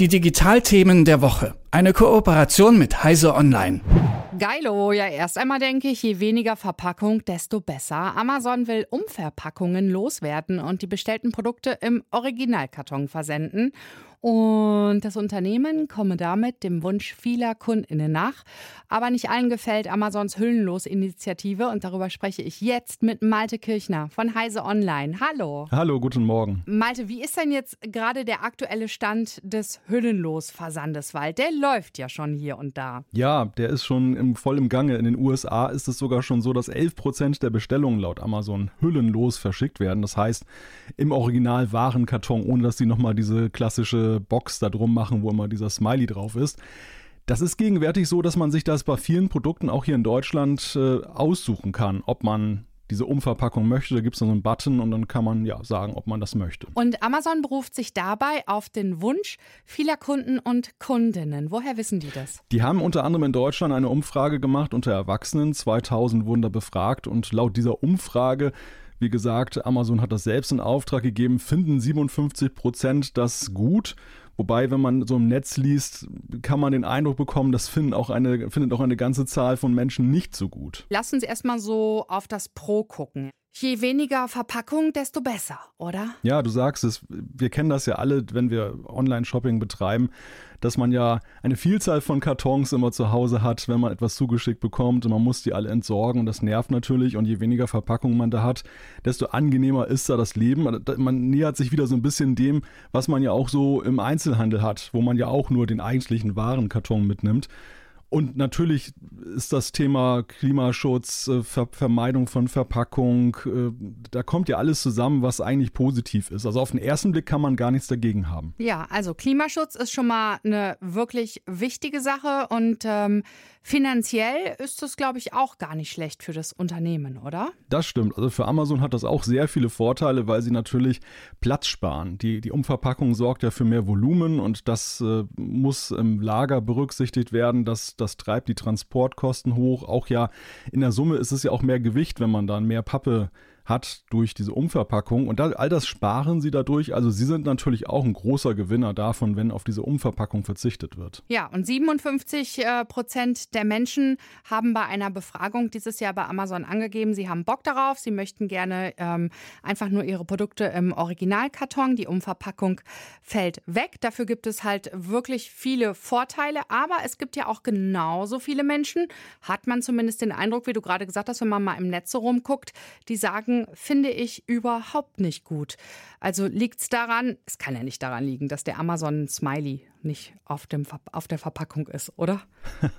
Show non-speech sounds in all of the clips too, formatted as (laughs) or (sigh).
Die Digitalthemen der Woche. Eine Kooperation mit Heise Online. Geilo, ja, erst einmal denke ich, je weniger Verpackung, desto besser. Amazon will Umverpackungen loswerden und die bestellten Produkte im Originalkarton versenden. Und das Unternehmen komme damit dem Wunsch vieler KundInnen nach. Aber nicht allen gefällt Amazons Hüllenlos-Initiative und darüber spreche ich jetzt mit Malte Kirchner von Heise Online. Hallo. Hallo, guten Morgen. Malte, wie ist denn jetzt gerade der aktuelle Stand des Hüllenlos-Versandes? Weil der läuft ja schon hier und da. Ja, der ist schon im, voll im Gange. In den USA ist es sogar schon so, dass 11 Prozent der Bestellungen laut Amazon hüllenlos verschickt werden. Das heißt, im Original Warenkarton, ohne dass sie nochmal diese klassische Box da drum machen, wo immer dieser Smiley drauf ist. Das ist gegenwärtig so, dass man sich das bei vielen Produkten auch hier in Deutschland äh, aussuchen kann, ob man diese Umverpackung möchte. Da gibt es dann so einen Button und dann kann man ja sagen, ob man das möchte. Und Amazon beruft sich dabei auf den Wunsch vieler Kunden und Kundinnen. Woher wissen die das? Die haben unter anderem in Deutschland eine Umfrage gemacht unter Erwachsenen. 2000 wurden da befragt und laut dieser Umfrage wie gesagt, Amazon hat das selbst in Auftrag gegeben, finden 57 Prozent das gut. Wobei, wenn man so im Netz liest, kann man den Eindruck bekommen, das finden auch eine, findet auch eine ganze Zahl von Menschen nicht so gut. Lass uns erstmal so auf das Pro gucken. Je weniger Verpackung, desto besser, oder? Ja, du sagst es. Wir kennen das ja alle, wenn wir Online-Shopping betreiben, dass man ja eine Vielzahl von Kartons immer zu Hause hat, wenn man etwas zugeschickt bekommt und man muss die alle entsorgen und das nervt natürlich und je weniger Verpackung man da hat, desto angenehmer ist da das Leben. Man nähert sich wieder so ein bisschen dem, was man ja auch so im Einzelhandel hat, wo man ja auch nur den eigentlichen Warenkarton mitnimmt. Und natürlich ist das Thema Klimaschutz, äh, Ver Vermeidung von Verpackung, äh, da kommt ja alles zusammen, was eigentlich positiv ist. Also auf den ersten Blick kann man gar nichts dagegen haben. Ja, also Klimaschutz ist schon mal eine wirklich wichtige Sache und ähm, finanziell ist das, glaube ich, auch gar nicht schlecht für das Unternehmen, oder? Das stimmt. Also für Amazon hat das auch sehr viele Vorteile, weil sie natürlich Platz sparen. Die, die Umverpackung sorgt ja für mehr Volumen und das äh, muss im Lager berücksichtigt werden, dass das treibt die Transportkosten hoch. Auch ja, in der Summe ist es ja auch mehr Gewicht, wenn man dann mehr Pappe hat durch diese Umverpackung. Und da, all das sparen sie dadurch. Also sie sind natürlich auch ein großer Gewinner davon, wenn auf diese Umverpackung verzichtet wird. Ja, und 57 äh, Prozent der Menschen haben bei einer Befragung dieses Jahr bei Amazon angegeben, sie haben Bock darauf, sie möchten gerne ähm, einfach nur ihre Produkte im Originalkarton. Die Umverpackung fällt weg. Dafür gibt es halt wirklich viele Vorteile. Aber es gibt ja auch genauso viele Menschen, hat man zumindest den Eindruck, wie du gerade gesagt hast, wenn man mal im Netz so rumguckt, die sagen, sagen, finde ich überhaupt nicht gut. Also liegt es daran, es kann ja nicht daran liegen, dass der Amazon Smiley nicht auf, dem, auf der Verpackung ist, oder?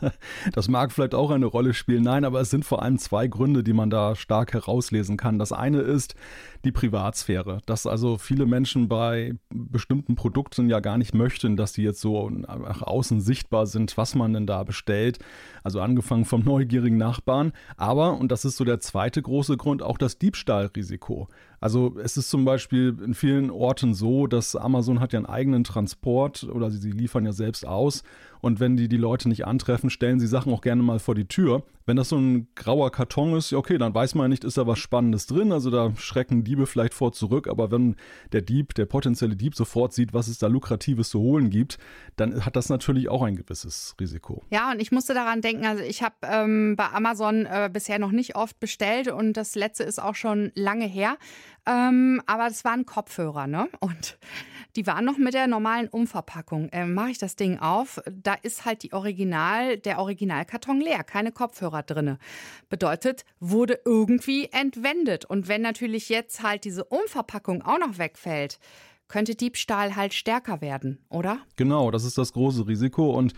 (laughs) das mag vielleicht auch eine Rolle spielen. Nein, aber es sind vor allem zwei Gründe, die man da stark herauslesen kann. Das eine ist die Privatsphäre, dass also viele Menschen bei bestimmten Produkten ja gar nicht möchten, dass die jetzt so nach außen sichtbar sind, was man denn da bestellt. Also angefangen vom neugierigen Nachbarn. Aber, und das ist so der zweite große Grund, auch das Diebstahlrisiko. Also es ist zum Beispiel in vielen Orten so, dass Amazon hat ja einen eigenen Transport oder sie, sie liefern ja selbst aus und wenn die die Leute nicht antreffen, stellen sie Sachen auch gerne mal vor die Tür. Wenn das so ein grauer Karton ist, okay, dann weiß man ja nicht, ist da was Spannendes drin. Also da schrecken Diebe vielleicht vor zurück. Aber wenn der Dieb, der potenzielle Dieb sofort sieht, was es da Lukratives zu holen gibt, dann hat das natürlich auch ein gewisses Risiko. Ja, und ich musste daran denken, also ich habe ähm, bei Amazon äh, bisher noch nicht oft bestellt und das letzte ist auch schon lange her. Ähm, aber es waren Kopfhörer, ne? Und die waren noch mit der normalen Umverpackung. Ähm, Mache ich das Ding auf, da ist halt die Original, der Originalkarton leer, keine Kopfhörer drinne. Bedeutet, wurde irgendwie entwendet. Und wenn natürlich jetzt halt diese Umverpackung auch noch wegfällt, könnte Diebstahl halt stärker werden, oder? Genau, das ist das große Risiko. Und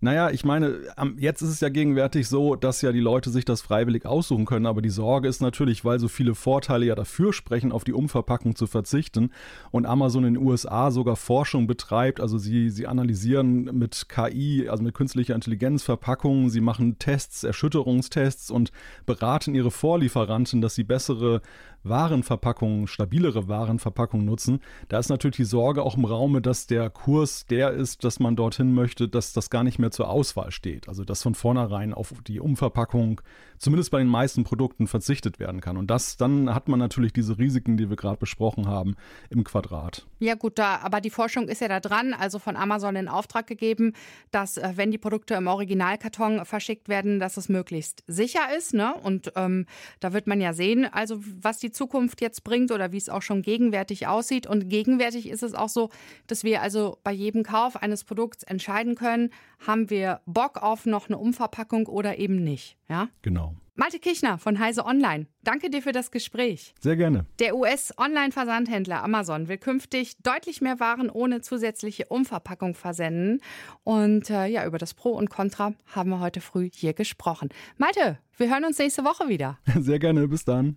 naja, ich meine, jetzt ist es ja gegenwärtig so, dass ja die Leute sich das freiwillig aussuchen können. Aber die Sorge ist natürlich, weil so viele Vorteile ja dafür sprechen, auf die Umverpackung zu verzichten. Und Amazon in den USA sogar Forschung betreibt. Also sie, sie analysieren mit KI, also mit künstlicher Intelligenz Verpackungen. Sie machen Tests, Erschütterungstests und beraten ihre Vorlieferanten, dass sie bessere Warenverpackungen, stabilere Warenverpackungen nutzen. Da ist natürlich die Sorge auch im Raume, dass der Kurs der ist, dass man dorthin möchte, dass das gar nicht mehr zur Auswahl steht. Also dass von vornherein auf die Umverpackung zumindest bei den meisten Produkten verzichtet werden kann. Und das, dann hat man natürlich diese Risiken, die wir gerade besprochen haben, im Quadrat. Ja gut, da, aber die Forschung ist ja da dran, also von Amazon in Auftrag gegeben, dass äh, wenn die Produkte im Originalkarton verschickt werden, dass es möglichst sicher ist. Ne? Und ähm, da wird man ja sehen, also was die Zukunft jetzt bringt oder wie es auch schon gegenwärtig aussieht. Und gegenwärtig ist es auch so, dass wir also bei jedem Kauf eines Produkts entscheiden können, haben wir Bock auf noch eine Umverpackung oder eben nicht. Ja? Genau. Malte Kichner von Heise Online. Danke dir für das Gespräch. Sehr gerne. Der US-Online-Versandhändler Amazon will künftig deutlich mehr Waren ohne zusätzliche Umverpackung versenden. Und äh, ja, über das Pro und Contra haben wir heute früh hier gesprochen. Malte, wir hören uns nächste Woche wieder. (laughs) Sehr gerne. Bis dann.